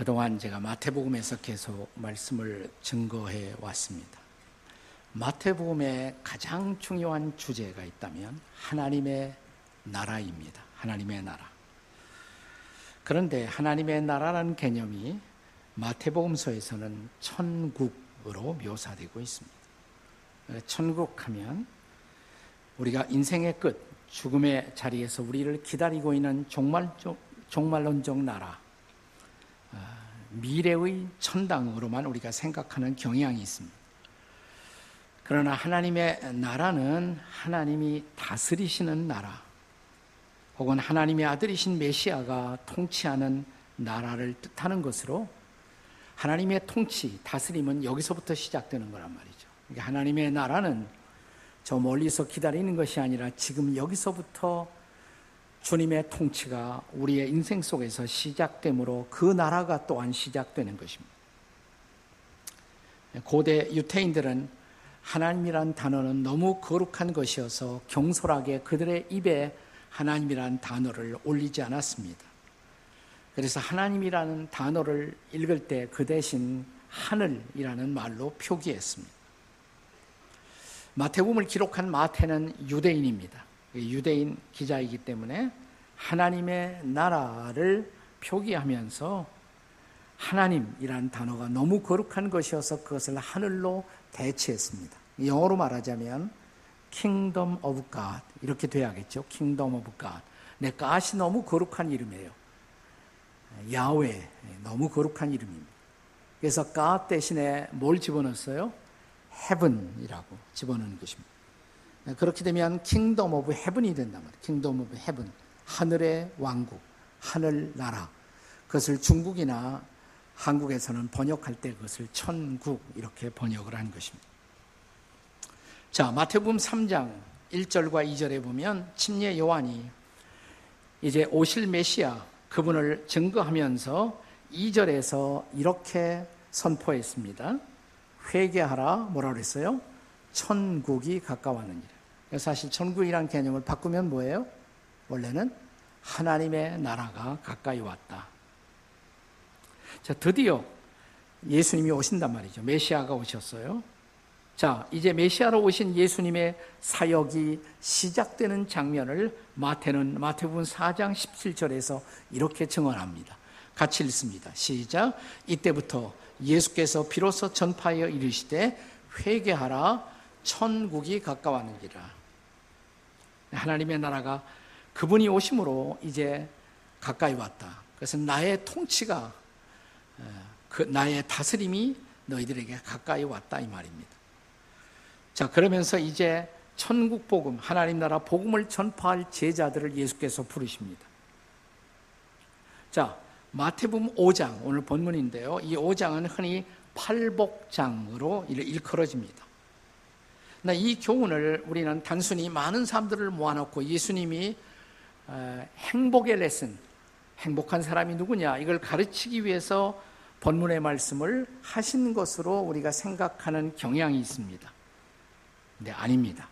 그동안 제가 마태복음에서 계속 말씀을 증거해 왔습니다. 마태복음의 가장 중요한 주제가 있다면 하나님의 나라입니다. 하나님의 나라. 그런데 하나님의 나라라는 개념이 마태복음서에서는 천국으로 묘사되고 있습니다. 천국 하면 우리가 인생의 끝, 죽음의 자리에서 우리를 기다리고 있는 종말적, 종말론적 나라, 아, 미래의 천당으로만 우리가 생각하는 경향이 있습니다. 그러나 하나님의 나라는 하나님이 다스리시는 나라, 혹은 하나님의 아들이신 메시아가 통치하는 나라를 뜻하는 것으로 하나님의 통치, 다스림은 여기서부터 시작되는 거란 말이죠. 그러니까 하나님의 나라는 저 멀리서 기다리는 것이 아니라 지금 여기서부터 주님의 통치가 우리의 인생 속에서 시작되므로 그 나라가 또한 시작되는 것입니다. 고대 유태인들은 하나님이란 단어는 너무 거룩한 것이어서 경솔하게 그들의 입에 하나님이라는 단어를 올리지 않았습니다. 그래서 하나님이라는 단어를 읽을 때 그 대신 하늘이라는 말로 표기했습니다. 마태복음을 기록한 마태는 유대인입니다. 유대인 기자이기 때문에 하나님의 나라를 표기하면서 하나님이라는 단어가 너무 거룩한 것이어서 그것을 하늘로 대체했습니다. 영어로 말하자면 Kingdom of God 이렇게 돼야겠죠. Kingdom of God. 내 가시 너무 거룩한 이름이에요. 야외 너무 거룩한 이름입니다. 그래서 God 대신에 뭘 집어넣었어요? Heaven이라고 집어넣는 것입니다. 그렇게 되면 Kingdom of Heaven이 된단 말이에요. Kingdom of Heaven 하늘의 왕국, 하늘 나라. 그것을 중국이나 한국에서는 번역할 때 그것을 천국 이렇게 번역을 한 것입니다. 자, 마태복음 3장 1절과 2절에 보면 침례 요한이 이제 오실 메시아 그분을 증거하면서 2절에서 이렇게 선포했습니다. 회개하라 뭐라 그랬어요? 천국이 가까웠느니라. 사실 천국이란 개념을 바꾸면 뭐예요? 원래는 하나님의 나라가 가까이 왔다. 자, 드디어 예수님이 오신단 말이죠. 메시아가 오셨어요. 자, 이제 메시아로 오신 예수님의 사역이 시작되는 장면을 마태는 마태복음 4장 17절에서 이렇게 증언합니다. 같이 읽습니다. 시작. 이때부터 예수께서 비로소 전파하여 이르시되 회개하라 천국이 가까웠느니라. 하나님의 나라가 그분이 오심으로 이제 가까이 왔다. 그래서 나의 통치가 그 나의 다스림이 너희들에게 가까이 왔다 이 말입니다. 자, 그러면서 이제 천국 복음, 하나님 나라 복음을 전파할 제자들을 예수께서 부르십니다. 자, 마태복음 5장, 오늘 본문인데요. 이 5장은 흔히 팔복장으로 일컬어집니다. 이 교훈을 우리는 단순히 많은 사람들을 모아놓고 예수님이 어, 행복의 레슨, 행복한 사람이 누구냐, 이걸 가르치기 위해서 본문의 말씀을 하신 것으로 우리가 생각하는 경향이 있습니다. 네, 아닙니다.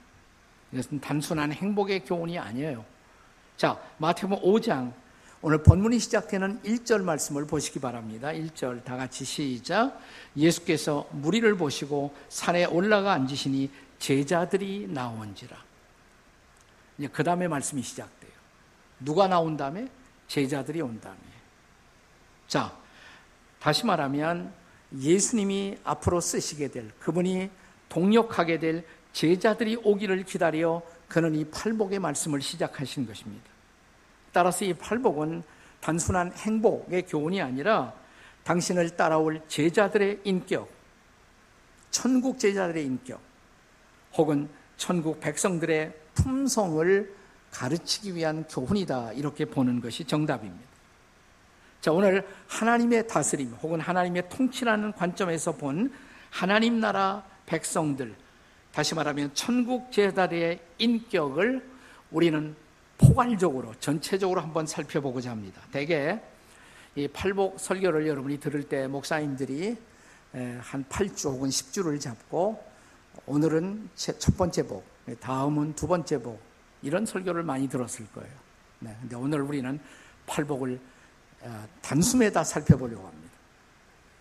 이것은 단순한 행복의 교훈이 아니에요. 자, 마태복음 5장 오늘 본문이 시작되는 1절 말씀을 보시기 바랍니다. 1절 다 같이 시작. 예수께서 무리를 보시고 산에 올라가 앉으시니 제자들이 나온지라. 이제 그 다음에 말씀이 시작돼요. 누가 나온 다음에? 제자들이 온 다음에. 자, 다시 말하면 예수님이 앞으로 쓰시게 될 그분이 동력하게 될 제자들이 오기를 기다려 그는 이 팔복의 말씀을 시작하신 것입니다. 따라서 이 팔복은 단순한 행복의 교훈이 아니라 당신을 따라올 제자들의 인격, 천국 제자들의 인격, 혹은 천국 백성들의 품성을 가르치기 위한 교훈이다. 이렇게 보는 것이 정답입니다. 자, 오늘 하나님의 다스림 혹은 하나님의 통치라는 관점에서 본 하나님 나라 백성들, 다시 말하면 천국 제자들의 인격을 우리는 포괄적으로 전체적으로 한번 살펴보고자 합니다. 대개 이 팔복 설교를 여러분이 들을 때 목사님들이 한 8주 혹은 10주를 잡고 오늘은 첫 번째 복, 다음은 두 번째 복 이런 설교를 많이 들었을 거예요. 네, 근데 오늘 우리는 팔복을 어, 단숨에 다 살펴보려고 합니다.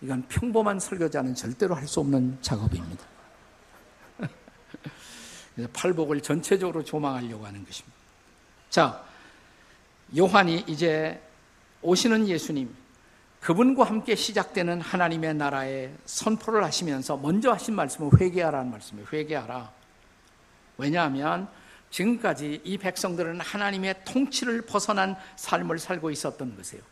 이건 평범한 설교자는 절대로 할 수 없는 작업입니다. 팔복을 전체적으로 조망하려고 하는 것입니다. 자, 요한이 이제 오시는 예수님, 그분과 함께 시작되는 하나님의 나라의 선포를 하시면서 먼저 하신 말씀은 회개하라는 말씀이에요. 회개하라. 왜냐하면 지금까지 이 백성들은 하나님의 통치를 벗어난 삶을 살고 있었던 것이에요.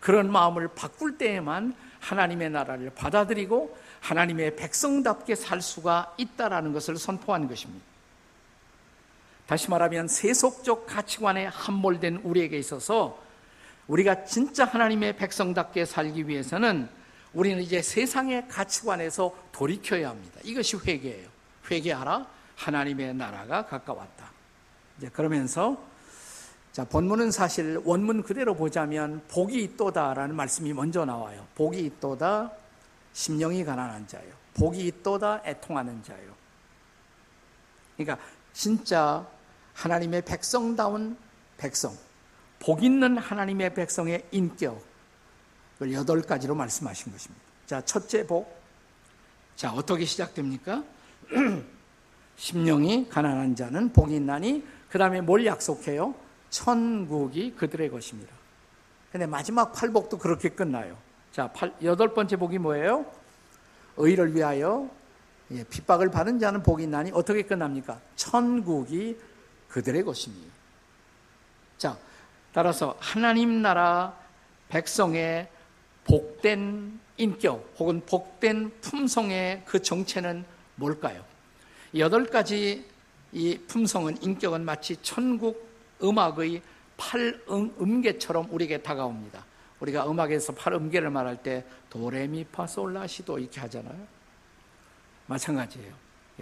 그런 마음을 바꿀 때에만 하나님의 나라를 받아들이고 하나님의 백성답게 살 수가 있다라는 것을 선포한 것입니다. 다시 말하면 세속적 가치관에 함몰된 우리에게 있어서 우리가 진짜 하나님의 백성답게 살기 위해서는 우리는 이제 세상의 가치관에서 돌이켜야 합니다. 이것이 회개예요. 회개하라. 하나님의 나라가 가까웠다. 이제 그러면서 자, 본문은 사실 원문 그대로 보자면 복이 있도다라는 말씀이 먼저 나와요. 복이 있도다 심령이 가난한 자요. 복이 있도다 애통하는 자요. 그러니까 진짜 하나님의 백성다운 백성, 복 있는 하나님의 백성의 인격을 여덟 가지로 말씀하신 것입니다. 자, 첫째 복. 자, 어떻게 시작됩니까? 심령이 가난한 자는 복이 있나니 그 다음에 뭘 약속해요? 천국이 그들의 것입니다. 근데 마지막 팔복도 그렇게 끝나요. 자, 팔, 여덟 번째 복이 뭐예요? 의를 위하여 예, 핍박을 받은 자는 복이 있나니 어떻게 끝납니까? 천국이 그들의 것입니다. 자, 따라서 하나님 나라 백성의 복된 인격 혹은 복된 품성의 그 정체는 뭘까요? 여덟 가지 이 품성은 인격은 마치 천국 음악의 팔음계처럼 우리에게 다가옵니다. 우리가 음악에서 팔음계를 말할 때 도레미파솔라시도 이렇게 하잖아요. 마찬가지예요.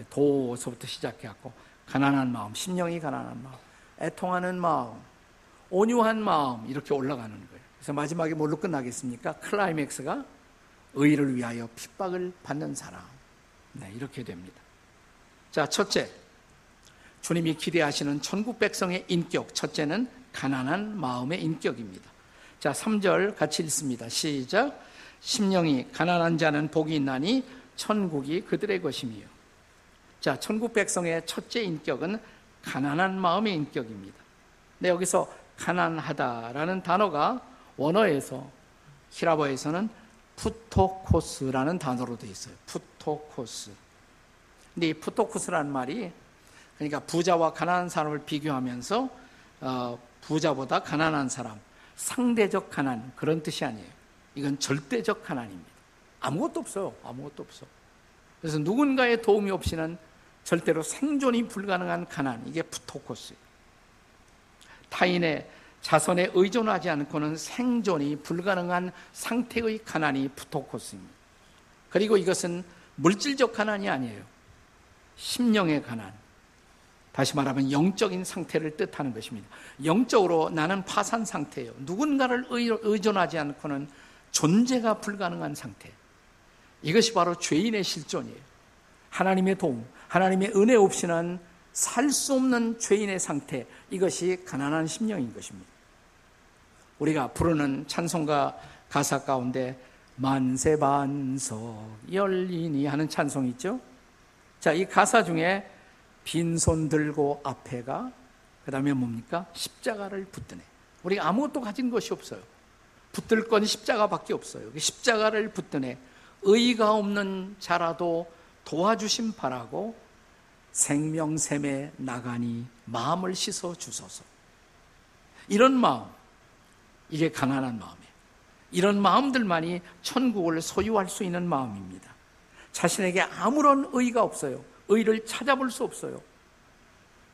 도서부터 시작해갖고 가난한 마음, 심령이 가난한 마음, 애통하는 마음, 온유한 마음 이렇게 올라가는 거예요. 그래서 마지막에 뭘로 끝나겠습니까? 클라이맥스가 의를 위하여 핍박을 받는 사람. 네, 이렇게 됩니다. 자, 첫째. 주님이 기대하시는 천국 백성의 인격. 첫째는 가난한 마음의 인격입니다. 자, 3절 같이 읽습니다. 시작. 심령이 가난한 자는 복이 있나니 천국이 그들의 것이며. 자, 천국 백성의 첫째 인격은 가난한 마음의 인격입니다. 네, 여기서 가난하다라는 단어가 원어에서 히라보에서는 푸토코스라는 단어로 되어 있어요. 푸토코스. 근데 이 푸토코스라는 말이 그러니까 부자와 가난한 사람을 비교하면서 어, 부자보다 가난한 사람, 상대적 가난 그런 뜻이 아니에요. 이건 절대적 가난입니다. 아무것도 없어요. 아무것도 없어. 그래서 누군가의 도움이 없이는 절대로 생존이 불가능한 가난 이게 푸토코스예요. 타인의 자선에 의존하지 않고는 생존이 불가능한 상태의 가난이 푸토코스입니다. 그리고 이것은 물질적 가난이 아니에요. 심령의 가난. 다시 말하면 영적인 상태를 뜻하는 것입니다. 영적으로 나는 파산 상태예요. 누군가를 의존하지 않고는 존재가 불가능한 상태. 이것이 바로 죄인의 실존이에요. 하나님의 도움, 하나님의 은혜 없이는 살 수 없는 죄인의 상태, 이것이 가난한 심령인 것입니다. 우리가 부르는 찬송가 가사 가운데 만세 반석 열리니 하는 찬송 있죠? 자, 이 가사 중에 빈손 들고 앞에가 그 다음에 뭡니까? 십자가를 붙드네. 우리가 아무것도 가진 것이 없어요. 붙들 건 십자가밖에 없어요. 십자가를 붙드네. 의가 없는 자라도 도와주심 바라고 생명샘에 나가니 마음을 씻어 주소서. 이런 마음, 이게 가난한 마음이에요. 이런 마음들만이 천국을 소유할 수 있는 마음입니다. 자신에게 아무런 의가 없어요. 의를 찾아볼 수 없어요.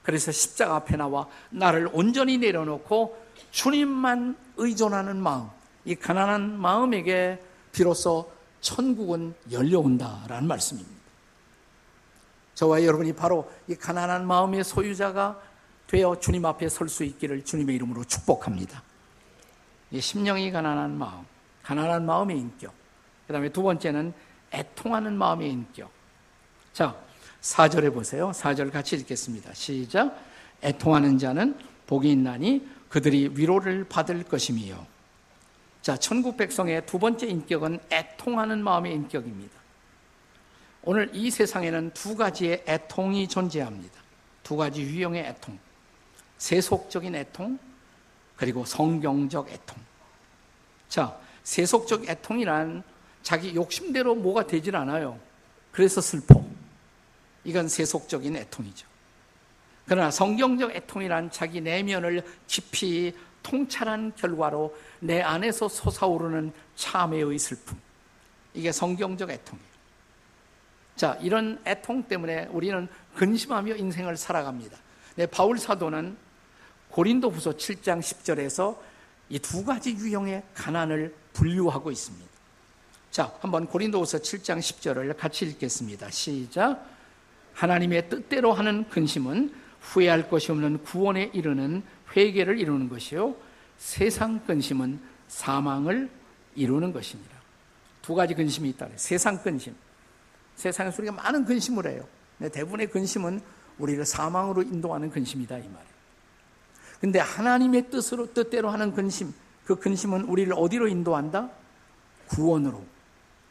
그래서 십자가 앞에 나와 나를 온전히 내려놓고 주님만 의존하는 마음, 이 가난한 마음에게 비로소 천국은 열려온다라는 말씀입니다. 저와 여러분이 바로 이 가난한 마음의 소유자가 되어 주님 앞에 설 수 있기를 주님의 이름으로 축복합니다. 이 심령이 가난한 마음, 가난한 마음의 인격. 그 다음에 두 번째는 애통하는 마음의 인격. 자, 4절에 보세요. 4절 같이 읽겠습니다. 시작. 애통하는 자는 복이 있나니 그들이 위로를 받을 것임이요. 자, 천국 백성의 두 번째 인격은 애통하는 마음의 인격입니다. 오늘 이 세상에는 두 가지의 애통이 존재합니다. 두 가지 유형의 애통. 세속적인 애통, 그리고 성경적 애통. 자, 세속적 애통이란 자기 욕심대로 뭐가 되질 않아요. 그래서 슬퍼. 이건 세속적인 애통이죠. 그러나 성경적 애통이란 자기 내면을 깊이 통찰한 결과로 내 안에서 솟아오르는 참회의 슬픔. 이게 성경적 애통이에요. 자, 이런 애통 때문에 우리는 근심하며 인생을 살아갑니다. 네, 바울 사도는 고린도 후서 7장 10절에서 이 두 가지 유형의 가난을 분류하고 있습니다. 자, 한번 고린도 후서 7장 10절을 같이 읽겠습니다. 시작. 하나님의 뜻대로 하는 근심은 후회할 것이 없는 구원에 이르는 회개를 이루는 것이요. 세상 근심은 사망을 이루는 것입니다. 두 가지 근심이 있다. 세상 근심. 세상에서 우리가 많은 근심을 해요. 대부분의 근심은 우리를 사망으로 인도하는 근심이다 이 말이에요. 근데 하나님의 뜻으로 뜻대로 하는 근심, 그 근심은 우리를 어디로 인도한다? 구원으로,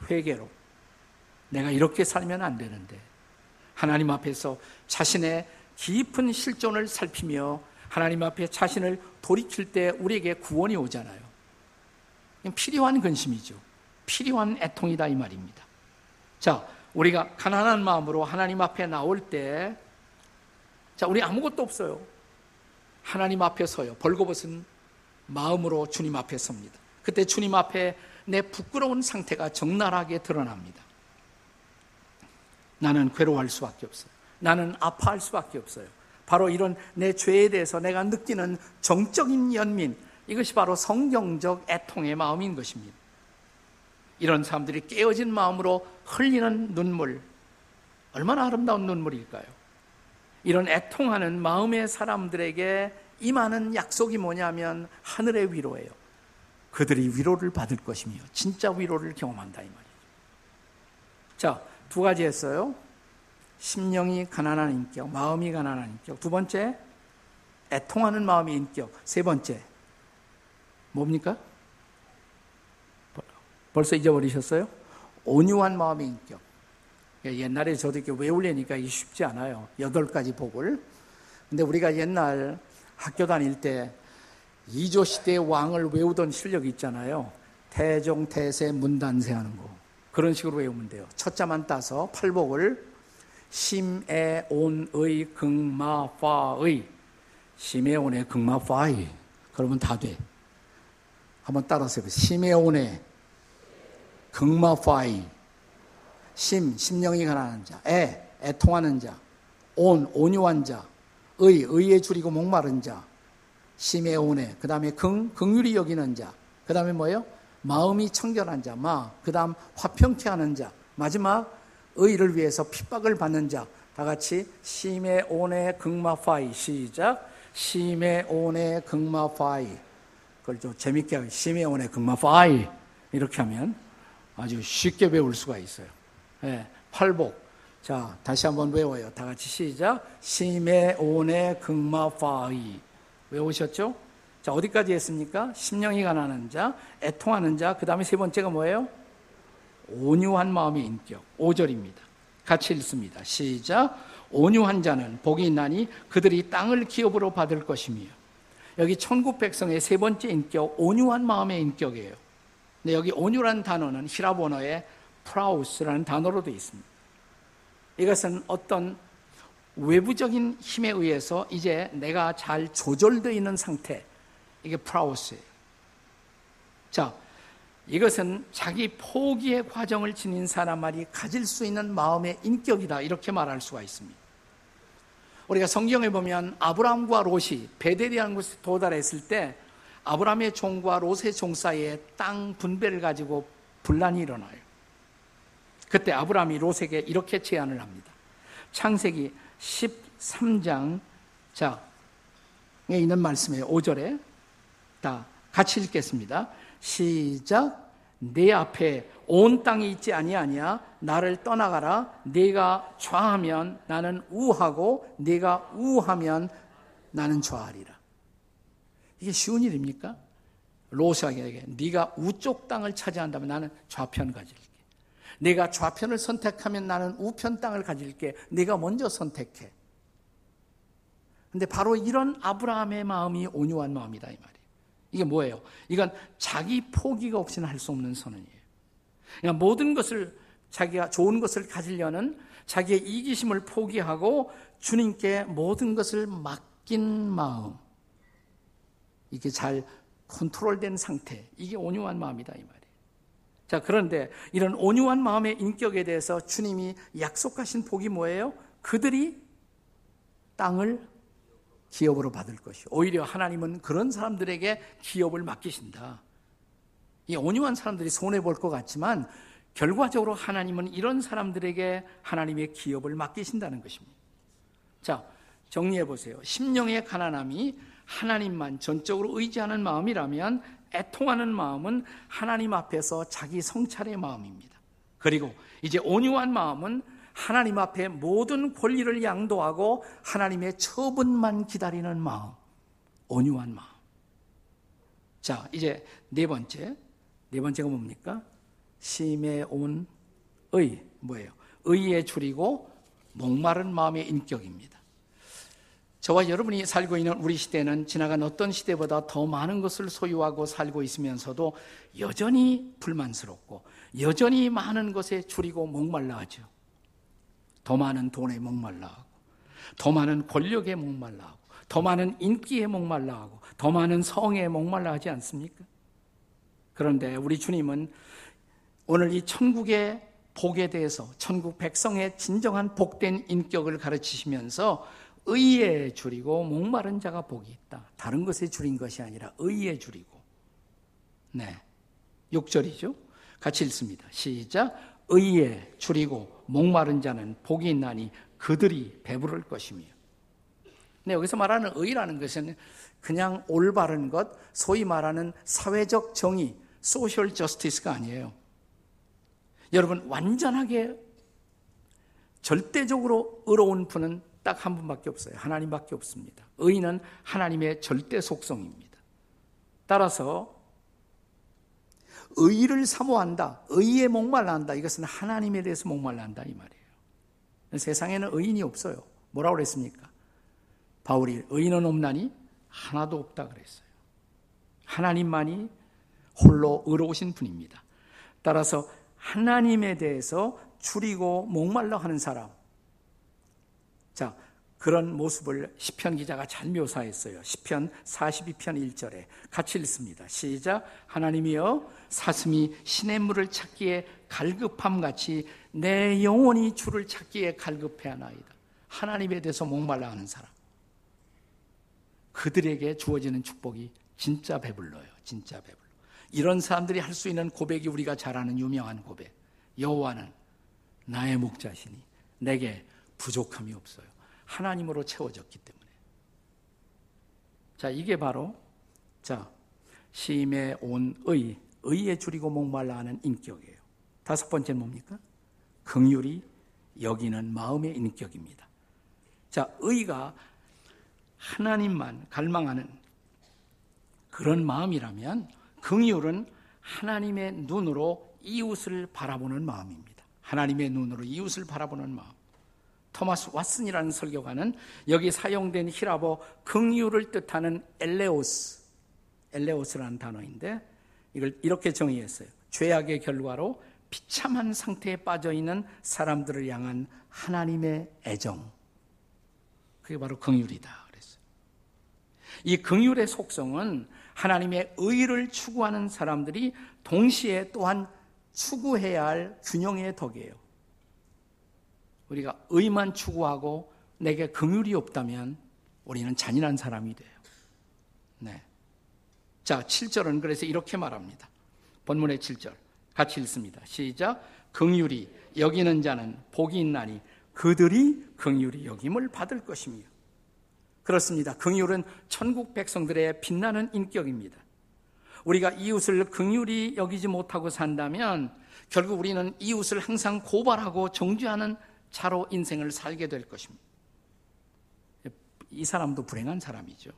회개로. 내가 이렇게 살면 안 되는데 하나님 앞에서 자신의 깊은 실존을 살피며 하나님 앞에 자신을 돌이킬 때 우리에게 구원이 오잖아요. 필요한 근심이죠. 필요한 애통이다 이 말입니다. 자, 우리가 가난한 마음으로 하나님 앞에 나올 때, 자, 우리 아무것도 없어요. 하나님 앞에 서요. 벌거벗은 마음으로 주님 앞에 섭니다. 그때 주님 앞에 내 부끄러운 상태가 적나라하게 드러납니다. 나는 괴로워할 수밖에 없어요. 나는 아파할 수밖에 없어요. 바로 이런 내 죄에 대해서 내가 느끼는 정적인 연민, 이것이 바로 성경적 애통의 마음인 것입니다. 이런 사람들이 깨어진 마음으로 흘리는 눈물, 얼마나 아름다운 눈물일까요? 이런 애통하는 마음의 사람들에게 임하는 약속이 뭐냐면 하늘의 위로예요. 그들이 위로를 받을 것이며 진짜 위로를 경험한다 이 말이에요. 자, 두 가지 했어요. 심령이 가난한 인격, 마음이 가난한 인격. 두 번째, 애통하는 마음의 인격. 세 번째, 뭡니까? 벌써 잊어버리셨어요? 온유한 마음의 인격. 옛날에 저도 이렇게 외우려니까 쉽지 않아요. 여덟 가지 복을. 근데 우리가 옛날 학교 다닐 때 이조 시대의 왕을 외우던 실력이 있잖아요. 태종, 태세, 문단세 하는 거. 그런 식으로 외우면 돼요. 첫자만 따서 팔복을 심에 온의 극마파의 심에 온의 극마파의 그러면 다 돼. 한번 따라서 해보세요. 심에 온의 극마파의 심, 심령이 가난한 자, 애, 애통하는 자, 온, 온유한 자, 의, 의에 줄이고 목마른 자, 심에 온에, 그 다음에 긍, 긍휼히 여기는 자, 그 다음에 뭐예요? 마음이 청결한 자, 마, 그 다음 화평케 하는 자, 마지막 의를 위해서 핍박을 받는 자, 다 같이 심에 온에 극마파이. 시작. 심에 온에 극마파이. 그걸 좀 재밌게 하고 심에 온에 극마파이. 이렇게 하면 아주 쉽게 배울 수가 있어요. 네, 팔복. 자, 다시 한번 외워요. 다 같이 시작. 심에 온에 극마파이 외우셨죠? 자, 어디까지 했습니까? 심령이 가난한 자, 애통하는 자, 그 다음에 세 번째가 뭐예요? 온유한 마음의 인격. 5절입니다. 같이 읽습니다. 시작. 온유한 자는 복이 있나니 그들이 땅을 기업으로 받을 것이며 여기 천국 백성의 세 번째 인격, 온유한 마음의 인격이에요. 근데 여기 온유란 단어는 희랍 원어의 πραΰς라는 단어로 되어 있습니다. 이것은 어떤 외부적인 힘에 의해서 이제 내가 잘 조절되어 있는 상태, 이게 πραΰς예요. 자, 이것은 자기 포기의 과정을 지닌 사람만이 가질 수 있는 마음의 인격이다. 이렇게 말할 수가 있습니다. 우리가 성경에 보면 아브라함과 롯이 베델이라는 곳에 도달했을 때 아브라함의 종과 롯의 종 사이에 땅 분배를 가지고 분란이 일어나요. 그때 아브라함이 롯에게 이렇게 제안을 합니다. 창세기 13장 자에 있는 말씀이에요. 5절에 다 같이 읽겠습니다. 시작. 내 앞에 온 땅이 있지 아니하냐 나를 떠나가라 네가 좌하면 나는 우하고 네가 우하면 나는 좌하리라 이게 쉬운 일입니까? 로스에게 네가 우쪽 땅을 차지한다면 나는 좌편 가질게. 내가 좌편을 선택하면 나는 우편 땅을 가질게. 네가 먼저 선택해. 근데 바로 이런 아브라함의 마음이 온유한 마음이다 이 말이에요. 이게 뭐예요? 이건 자기 포기가 없이는 할 수 없는 선언이에요. 그러니까 모든 것을 자기가 좋은 것을 가지려는 자기의 이기심을 포기하고 주님께 모든 것을 맡긴 마음. 이게 잘 컨트롤된 상태. 이게 온유한 마음이다 이 말이에요. 자, 그런데 이런 온유한 마음의 인격에 대해서 주님이 약속하신 복이 뭐예요? 그들이 땅을 기업으로 받을 것이. 오히려 하나님은 그런 사람들에게 기업을 맡기신다. 이 온유한 사람들이 손해 볼 것 같지만 결과적으로 하나님은 이런 사람들에게 하나님의 기업을 맡기신다는 것입니다. 자, 정리해 보세요. 심령의 가난함이 하나님만 전적으로 의지하는 마음이라면 애통하는 마음은 하나님 앞에서 자기 성찰의 마음입니다. 그리고 이제 온유한 마음은 하나님 앞에 모든 권리를 양도하고 하나님의 처분만 기다리는 마음. 온유한 마음. 자, 이제 네 번째. 네 번째가 뭡니까? 심에 온 의. 뭐예요? 의에 줄이고 목마른 마음의 인격입니다. 저와 여러분이 살고 있는 우리 시대는 지나간 어떤 시대보다 더 많은 것을 소유하고 살고 있으면서도 여전히 불만스럽고 여전히 많은 것에 줄이고 목말라 하죠. 더 많은 돈에 목말라 하고, 더 많은 권력에 목말라 하고, 더 많은 인기에 목말라 하고, 더 많은 성에 목말라 하지 않습니까? 그런데 우리 주님은 오늘 이 천국의 복에 대해서 천국 백성의 진정한 복된 인격을 가르치시면서 의에 줄이고 목마른 자가 복이 있다. 다른 것에 줄인 것이 아니라 의에 줄이고. 네. 6절이죠. 같이 읽습니다. 시작. 의에 줄이고 목마른 자는 복이 있나니 그들이 배부를 것이며. 네, 여기서 말하는 의라는 것은 그냥 올바른 것, 소위 말하는 사회적 정의, 소셜 저스티스가 아니에요. 여러분, 완전하게 절대적으로 의로운 분은 딱 한 분밖에 없어요. 하나님밖에 없습니다. 의는 하나님의 절대 속성입니다. 따라서 의를 사모한다, 의에 목말라한다. 이것은 하나님에 대해서 목말라한다 이 말이에요. 세상에는 의인이 없어요. 뭐라고 그랬습니까? 바울이 의인은 없나니 하나도 없다 그랬어요. 하나님만이 홀로 의로우신 분입니다. 따라서 하나님에 대해서 줄이고 목말라 하는 사람. 자, 그런 모습을 시편 기자가 잘 묘사했어요. 시편 42편 1절에 같이 읽습니다. 시작. 하나님이여 사슴이 신의 물을 찾기에 갈급함 같이 내 영혼이 주를 찾기에 갈급해 하나이다. 하나님에 대해서 목말라 하는 사람. 그들에게 주어지는 축복이 진짜 배불러요. 진짜 배불러. 이런 사람들이 할 수 있는 고백이 우리가 잘 아는 유명한 고백. 여호와는 나의 목자시니 내게 부족함이 없어요. 하나님으로 채워졌기 때문에. 자, 이게 바로 자, 심에 온 의, 의에 줄이고 목말라 하는 인격이에요. 다섯 번째는 뭡니까? 긍휼이 여기는 마음의 인격입니다. 자, 의가 하나님만 갈망하는 그런 마음이라면 긍휼은 하나님의 눈으로 이웃을 바라보는 마음입니다. 하나님의 눈으로 이웃을 바라보는 마음. 토마스 왓슨이라는 설교가는 여기 사용된 히라보 긍휼을 뜻하는 엘레오스, 엘레오스라는 단어인데 이걸 이렇게 정의했어요. 죄악의 결과로 비참한 상태에 빠져 있는 사람들을 향한 하나님의 애정. 그게 바로 긍휼이다 그랬어요. 이 긍휼의 속성은 하나님의 의를 추구하는 사람들이 동시에 또한 추구해야 할 균형의 덕이에요. 우리가 의만 추구하고 내게 긍휼이 없다면 우리는 잔인한 사람이 돼요. 네. 자, 7절은 그래서 이렇게 말합니다. 본문의 7절. 같이 읽습니다. 시작. 긍휼이 여기는 자는 복이 있나니 그들이 긍휼이 여김을 받을 것이며 그렇습니다. 긍휼은 천국 백성들의 빛나는 인격입니다. 우리가 이웃을 긍휼히 여기지 못하고 산다면 결국 우리는 이웃을 항상 고발하고 정죄하는 자로 인생을 살게 될 것입니다. 이 사람도 불행한 사람이죠.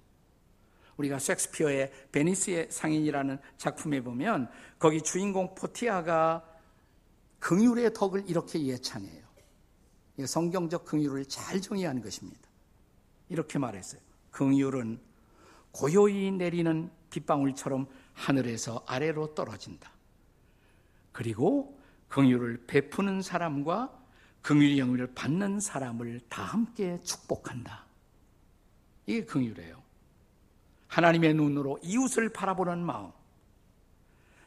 우리가 섹스피어의 베니스의 상인이라는 작품에 보면 거기 주인공 포티아가 긍휼의 덕을 이렇게 예찬해요. 성경적 긍휼을 잘 정의하는 것입니다. 이렇게 말했어요. 긍휼은 고요히 내리는 빗방울처럼 하늘에서 아래로 떨어진다. 그리고 긍휼을 베푸는 사람과 긍휼의 영을 받는 사람을 다 함께 축복한다. 이게 긍휼이에요. 하나님의 눈으로 이웃을 바라보는 마음.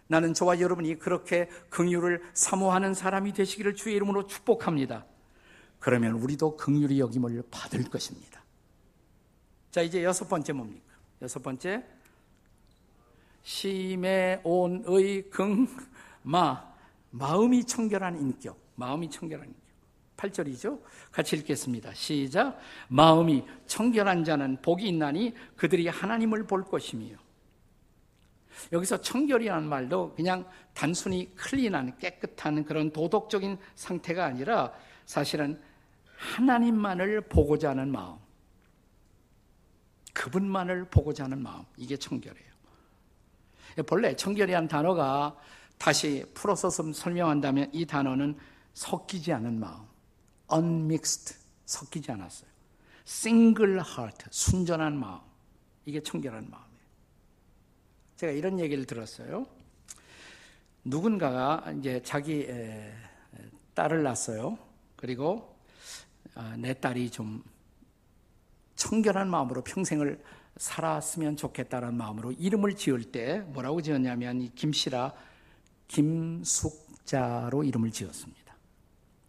나는 저와 여러분이 그렇게 긍휼을 사모하는 사람이 되시기를 주의 이름으로 축복합니다. 그러면 우리도 긍휼히 여김을 받을 것입니다. 자, 이제 여섯 번째 뭡니까? 여섯 번째 심의온의 긍마 마음이 청결한 인격. 마음이 청결한 인격. 8절이죠. 같이 읽겠습니다. 시작. 마음이 청결한 자는 복이 있나니 그들이 하나님을 볼 것이며. 여기서 청결이라는 말도 그냥 단순히 클린한 깨끗한 그런 도덕적인 상태가 아니라 사실은 하나님만을 보고자 하는 마음. 그분만을 보고자 하는 마음. 이게 청결이에요. 본래 청결이란 단어가 다시 풀어서 설명한다면 이 단어는 섞이지 않은 마음. Unmixed 섞이지 않았어요. single heart 순전한 마음 이게 청결한 마음이에요. 제가 이런 얘기를 들었어요. 누군가가 이제 자기 딸을 낳았어요. 그리고 아, 내 딸이 좀 청결한 마음으로 평생을 살았으면 좋겠다는 마음으로 이름을 지을 때 뭐라고 지었냐면 이 김씨라 김숙자로 이름을 지었습니다.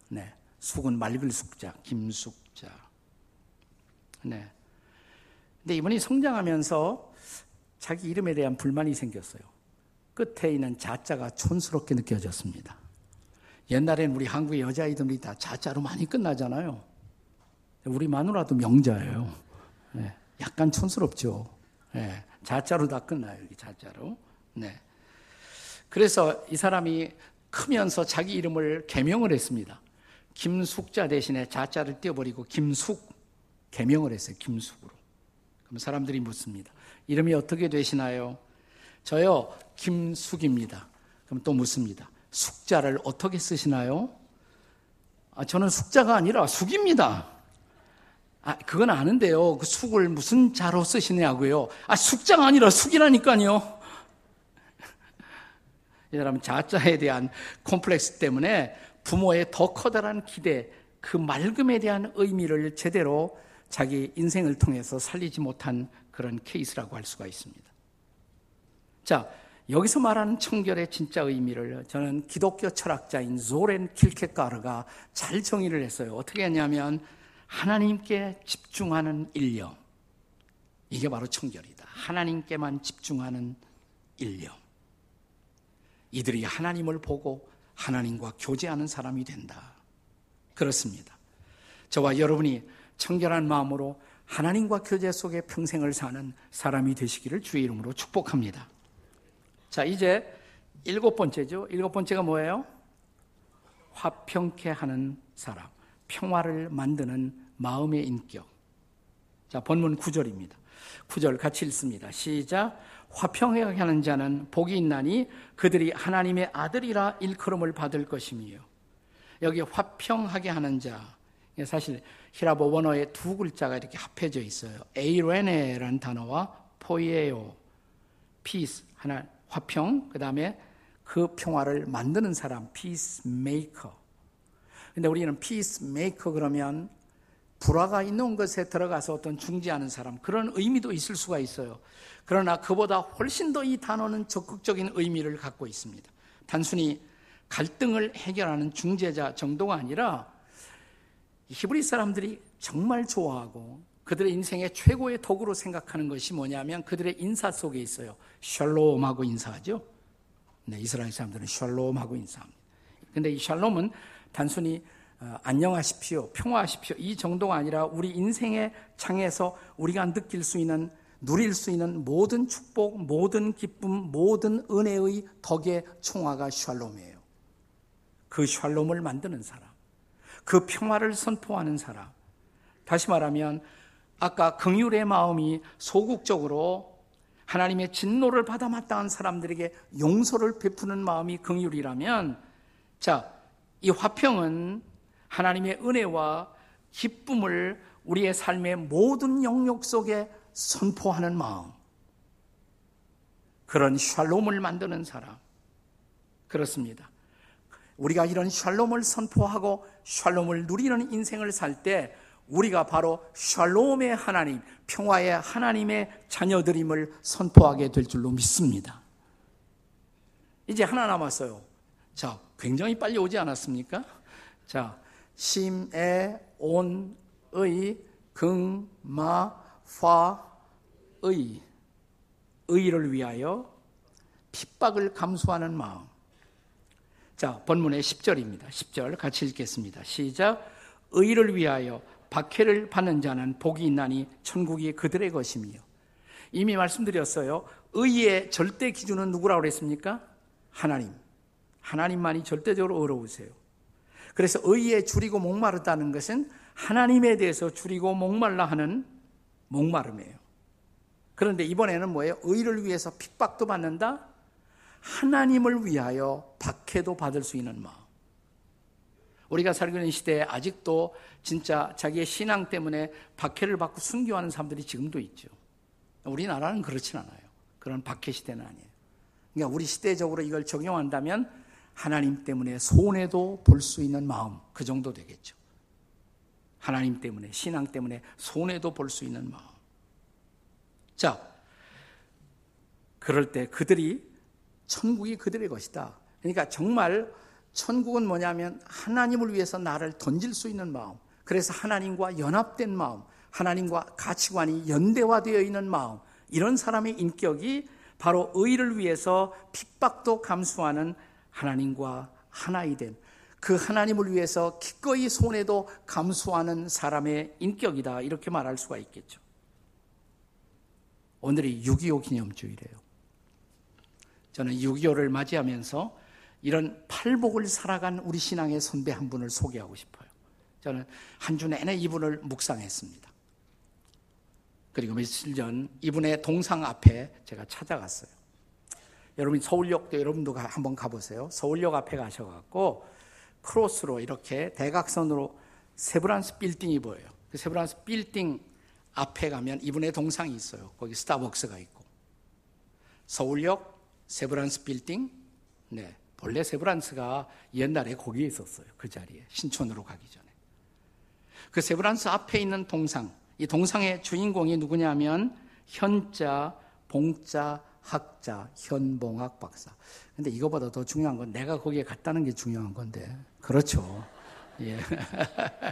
네. 숙은 맑을 숙자, 김숙자. 네. 근데 이분이 성장하면서 자기 이름에 대한 불만이 생겼어요. 끝에 있는 자자가 촌스럽게 느껴졌습니다. 옛날엔 우리 한국의 여자아이들이 다 자자로 많이 끝나잖아요. 우리 마누라도 명자예요. 네. 약간 촌스럽죠. 네. 자자로 다 끝나요. 여기 자자로. 네. 그래서 이 사람이 크면서 자기 이름을 개명을 했습니다. 김숙자 대신에 자자를 띄워버리고 김숙 개명을 했어요. 김숙으로. 그럼 사람들이 묻습니다. 이름이 어떻게 되시나요? 저요 김숙입니다. 그럼 또 묻습니다. 숙자를 어떻게 쓰시나요? 아, 저는 숙자가 아니라 숙입니다. 아, 그건 아는데요. 그 숙을 무슨 자로 쓰시냐고요. 아, 숙자가 아니라 숙이라니까요. 여러분, 자자에 대한 콤플렉스 때문에 부모의 더 커다란 기대, 그 맑음에 대한 의미를 제대로 자기 인생을 통해서 살리지 못한 그런 케이스라고 할 수가 있습니다. 자, 여기서 말하는 청결의 진짜 의미를 저는 기독교 철학자인 조렌 킬케가르가 잘 정의를 했어요. 어떻게 했냐면 하나님께 집중하는 일념. 이게 바로 청결이다. 하나님께만 집중하는 일념. 이들이 하나님을 보고 하나님과 교제하는 사람이 된다. 그렇습니다. 저와 여러분이 청결한 마음으로 하나님과 교제 속에 평생을 사는 사람이 되시기를 주의 이름으로 축복합니다. 자, 이제 일곱 번째죠. 일곱 번째가 뭐예요? 화평케 하는 사람. 평화를 만드는 마음의 인격. 자, 본문 9절입니다. 9절 같이 읽습니다. 시작. 화평하게 하는 자는 복이 있나니 그들이 하나님의 아들이라 일컬음을 받을 것이며 여기 화평하게 하는 자 사실 희랍 원어에 두 글자가 이렇게 합해져 있어요. εἰρήνη라는 단어와 ποιέω peace 하나 화평 그다음에 그 평화를 만드는 사람 메이커. 근데 우리는 메이커 그러면 불화가 있는 것에 들어가서 어떤 중재하는 사람 그런 의미도 있을 수가 있어요. 그러나 그보다 훨씬 더 이 단어는 적극적인 의미를 갖고 있습니다. 단순히 갈등을 해결하는 중재자 정도가 아니라 히브리 사람들이 정말 좋아하고 그들의 인생의 최고의 덕으로 생각하는 것이 뭐냐면 그들의 인사 속에 있어요. 샬롬하고 인사하죠. 네, 이스라엘 사람들은 샬롬하고 인사합니다. 근데 이 샬롬은 단순히 어, 안녕하십시오, 평화하십시오 이 정도가 아니라 우리 인생의 창에서 우리가 느낄 수 있는 누릴 수 있는 모든 축복, 모든 기쁨, 모든 은혜의 덕의 총화가 샬롬이에요. 그 샬롬을 만드는 사람, 그 평화를 선포하는 사람. 다시 말하면 아까 긍휼의 마음이 소극적으로 하나님의 진노를 받아 마땅한 사람들에게 용서를 베푸는 마음이 긍휼이라면 자, 이 화평은 하나님의 은혜와 기쁨을 우리의 삶의 모든 영역 속에 선포하는 마음. 그런 샬롬을 만드는 사람. 그렇습니다. 우리가 이런 샬롬을 선포하고 샬롬을 누리는 인생을 살 때 우리가 바로 샬롬의 하나님, 평화의 하나님의 자녀들임을 선포하게 될 줄로 믿습니다. 이제 하나 남았어요. 자, 굉장히 빨리 오지 않았습니까? 자, 심에 온의 긍마화의 의를 위하여 핍박을 감수하는 마음. 자, 본문의 10절입니다. 10절 같이 읽겠습니다. 시작. 의를 위하여 박해를 받는 자는 복이 있나니 천국이 그들의 것이며 이미 말씀드렸어요. 의의 절대 기준은 누구라고 그랬습니까? 하나님. 하나님만이 절대적으로 어려우세요. 그래서 의에 줄이고 목마르다는 것은 하나님에 대해서 줄이고 목말라 하는 목마름이에요. 그런데 이번에는 뭐예요? 의를 위해서 핍박도 받는다? 하나님을 위하여 박해도 받을 수 있는 마음. 우리가 살고 있는 시대에 아직도 진짜 자기의 신앙 때문에 박해를 받고 순교하는 사람들이 지금도 있죠. 우리나라는 그렇진 않아요. 그런 박해 시대는 아니에요. 그러니까 우리 시대적으로 이걸 적용한다면 하나님 때문에 손해도 볼 수 있는 마음, 그 정도 되겠죠. 하나님 때문에, 신앙 때문에 손해도 볼 수 있는 마음. 자, 그럴 때 그들이 천국이 그들의 것이다. 그러니까 정말 천국은 뭐냐면 하나님을 위해서 나를 던질 수 있는 마음. 그래서 하나님과 연합된 마음, 하나님과 가치관이 연대화되어 있는 마음. 이런 사람의 인격이 바로 의를 위해서 핍박도 감수하는 하나님과 하나이 된 그 하나님을 위해서 기꺼이 손해도 감수하는 사람의 인격이다. 이렇게 말할 수가 있겠죠. 오늘이 6.25 기념주일이에요. 저는 6.25를 맞이하면서 이런 팔복을 살아간 우리 신앙의 선배 한 분을 소개하고 싶어요. 저는 한 주 내내 이분을 묵상했습니다. 그리고 며칠 전 이분의 동상 앞에 제가 찾아갔어요. 여러분 서울역도 여러분도 한번 가보세요. 서울역 앞에 가셔갖고 크로스로 이렇게 대각선으로 세브란스 빌딩이 보여요. 그 세브란스 빌딩 앞에 가면 이분의 동상이 있어요. 거기 스타벅스가 있고. 서울역 세브란스 빌딩. 네. 본래 세브란스가 옛날에 거기에 있었어요. 그 자리에. 신촌으로 가기 전에. 그 세브란스 앞에 있는 동상. 이 동상의 주인공이 누구냐면 현자, 봉자, 학자, 현봉학 박사. 근데 이거보다 더 중요한 건 내가 거기에 갔다는 게 중요한 건데. 그렇죠. 예.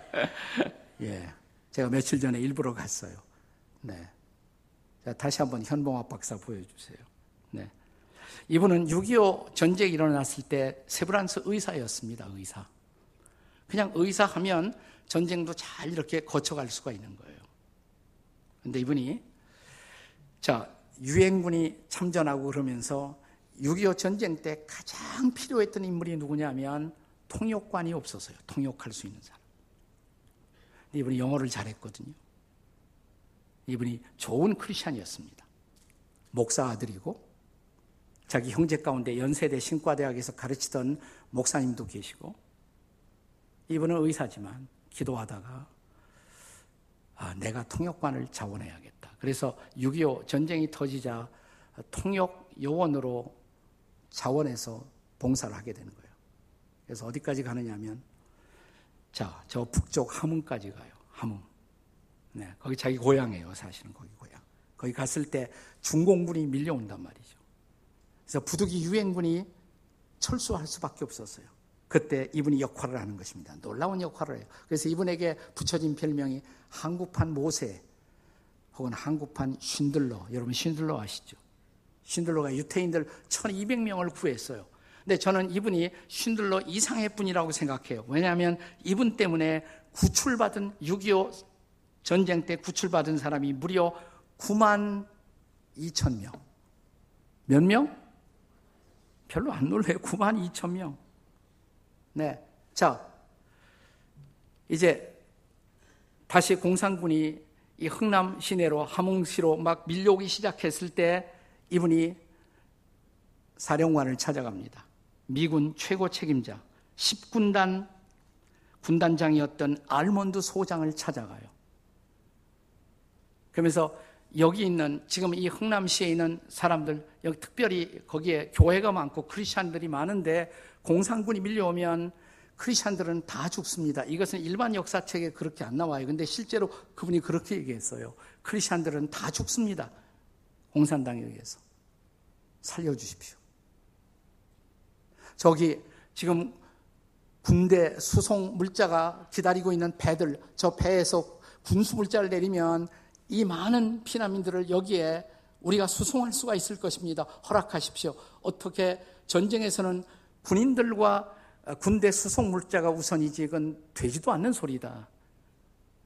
예. 제가 며칠 전에 일부러 갔어요. 네. 자, 다시 한번 현봉학 박사 보여주세요. 네. 이분은 6.25 전쟁이 일어났을 때 세브란스 의사였습니다. 의사. 그냥 의사 하면 전쟁도 잘 이렇게 거쳐갈 수가 있는 거예요. 근데 이분이 자, 유엔군이 참전하고 그러면서 6.25 전쟁 때 가장 필요했던 인물이 누구냐면 통역관이 없어서요. 통역할 수 있는 사람. 이분이 영어를 잘했거든요. 이분이 좋은 크리스찬이었습니다. 목사 아들이고 자기 형제 가운데 연세대 신과대학에서 가르치던 목사님도 계시고 이분은 의사지만 기도하다가 아, 내가 통역관을 자원해야겠다. 그래서 6.25 전쟁이 터지자 통역 요원으로 자원해서 봉사를 하게 되는 거예요. 그래서 어디까지 가느냐 하면 자, 저 북쪽 함흥까지 가요. 함흥. 네, 거기 자기 고향이에요. 사실은 거기 고향. 거기 갔을 때 중공군이 밀려온단 말이죠. 그래서 부득이 유엔군이 철수할 수밖에 없었어요. 그때 이분이 역할을 하는 것입니다. 놀라운 역할을 해요. 그래서 이분에게 붙여진 별명이 한국판 모세 혹은 한국판 쉰들러. 여러분 쉰들러 아시죠? 쉰들러가 유태인들 1200명을 구했어요. 근데 저는 이분이 쉰들러 이상의 분이라고 생각해요. 왜냐하면 이분 때문에 구출받은 6.25 전쟁 때 구출받은 사람이 무려 9만 2천 명. 몇 명? 별로 안 놀래요. 9만 2천 명. 네. 자, 이제 다시 공산군이 이 흥남 시내로 함흥시로 막 밀려오기 시작했을 때 이분이 사령관을 찾아갑니다. 미군 최고 책임자 10군단 군단장이었던 알몬드 소장을 찾아가요. 그러면서 여기 있는 지금 이 흥남시에 있는 사람들 여기 특별히 거기에 교회가 많고 크리스천들이 많은데 공산군이 밀려오면 크리스천들은 다 죽습니다. 이것은 일반 역사책에 그렇게 안 나와요. 근데 실제로 그분이 그렇게 얘기했어요. 크리스천들은 다 죽습니다. 공산당에 의해서 살려 주십시오. 저기 지금 군대 수송 물자가 기다리고 있는 배들 저 배에서 군수 물자를 내리면 이 많은 피난민들을 여기에 우리가 수송할 수가 있을 것입니다. 허락하십시오. 어떻게 전쟁에서는 군인들과 군대 수송 물자가 우선이지 이건 되지도 않는 소리다.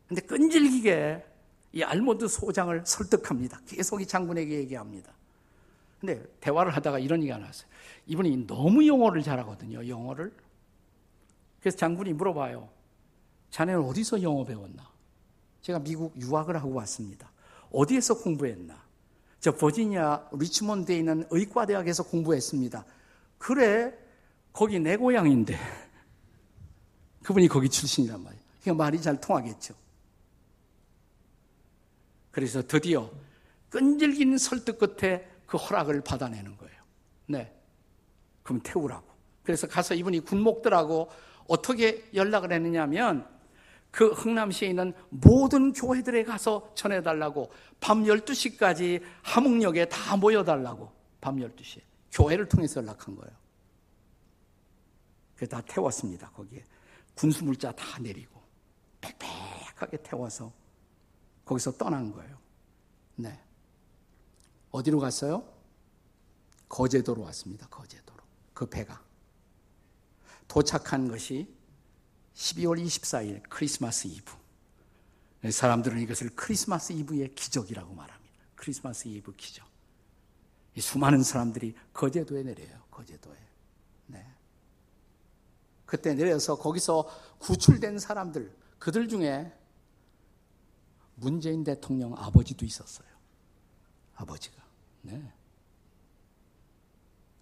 근데 끈질기게 이 알모드 소장을 설득합니다. 계속 이 장군에게 얘기합니다. 근데 대화를 하다가 이런 얘기가 나왔어요. 이분이 너무 영어를 잘하거든요. 영어를. 그래서 장군이 물어봐요. 자네는 어디서 영어 배웠나? 제가 미국 유학을 하고 왔습니다. 어디에서 공부했나? 저 버지니아 리치몬드에 있는 의과대학에서 공부했습니다. 그래, 거기 내 고향인데. 그분이 거기 출신이란 말이에요. 그러니까 말이 잘 통하겠죠. 그래서 드디어 끈질긴 설득 끝에 그 허락을 받아내는 거예요. 네. 그럼 태우라고. 그래서 가서 이분이 군목들하고 어떻게 연락을 했느냐면 그 흥남시에 있는 모든 교회들에 가서 전해달라고 밤 12시까지 함흥역에 다 모여달라고 밤 12시에 교회를 통해서 연락한 거예요. 그다 태웠습니다. 거기에 군수물자 다 내리고 빽빽하게 태워서 거기서 떠난 거예요. 네. 어디로 갔어요? 거제도로 왔습니다. 거제도로. 그 배가. 도착한 것이 12월 24일 크리스마스 이브. 사람들은 이것을 크리스마스 이브의 기적이라고 말합니다. 크리스마스 이브 기적. 수많은 사람들이 거제도에 내려요. 거제도에. 네. 그때 내려서 거기서 구출된 사람들, 그들 중에 문재인 대통령 아버지도 있었어요. 아버지가. 네.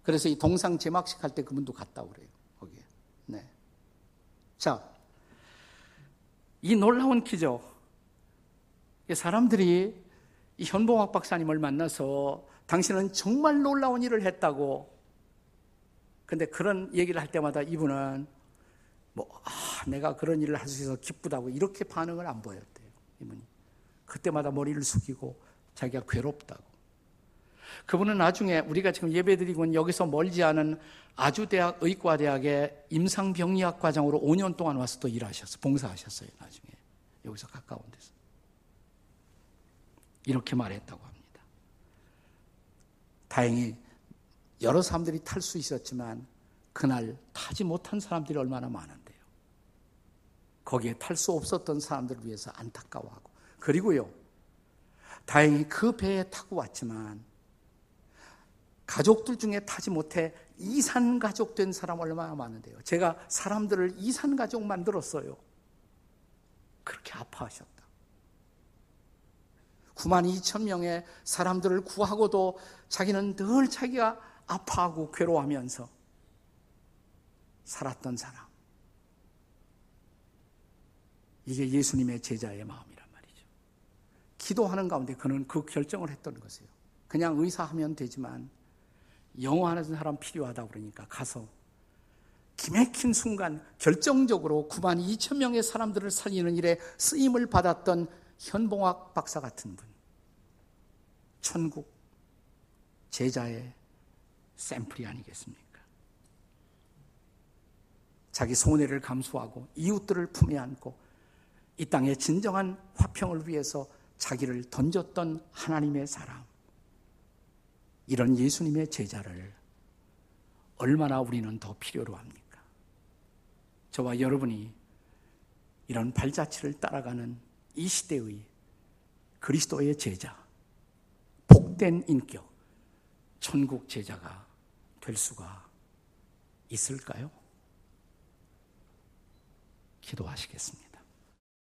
그래서 이 동상 제막식 할 때 그분도 갔다 그래요. 거기에. 네. 자, 이 놀라운 기적. 사람들이 이 현봉학 박사님을 만나서 당신은 정말 놀라운 일을 했다고. 근데 그런 얘기를 할 때마다 이분은 뭐, 아, 내가 그런 일을 할 수 있어서 기쁘다고 이렇게 반응을 안 보였대요. 이분이. 그때마다 머리를 숙이고 자기가 괴롭다고. 그분은 나중에 우리가 지금 예배드리고 있는 여기서 멀지 않은 아주대학 의과대학의 임상병리학 과장으로 5년 동안 와서 또 일하셨어요. 봉사하셨어요. 나중에. 여기서 가까운 데서. 이렇게 말했다고 합니다. 다행히 여러 사람들이 탈 수 있었지만 그날 타지 못한 사람들이 얼마나 많은데요. 거기에 탈 수 없었던 사람들을 위해서 안타까워하고. 그리고요, 다행히 그 배에 타고 왔지만 가족들 중에 타지 못해 이산 가족 된 사람 얼마나 많은데요. 제가 사람들을 이산 가족 만들었어요. 그렇게 아파하셨다. 9만 2천 명의 사람들을 구하고도 자기는 늘 자기가 아파하고 괴로워하면서 살았던 사람. 이게 예수님의 제자의 마음이란 말이죠. 기도하는 가운데 그는 그 결정을 했던 것이에요. 그냥 의사하면 되지만 영어하는 사람 필요하다 그러니까 가서 기맥힌 순간 결정적으로 9만 2천 명의 사람들을 살리는 일에 쓰임을 받았던 현봉학 박사 같은 분. 천국 제자의 샘플이 아니겠습니까? 자기 손해를 감수하고 이웃들을 품에 안고 이 땅의 진정한 화평을 위해서 자기를 던졌던 하나님의 사람. 이런 예수님의 제자를 얼마나 우리는 더 필요로 합니까? 저와 여러분이 이런 발자취를 따라가는 이 시대의 그리스도의 제자, 복된 인격, 천국 제자가 될 수가 있을까요? 기도하시겠습니다.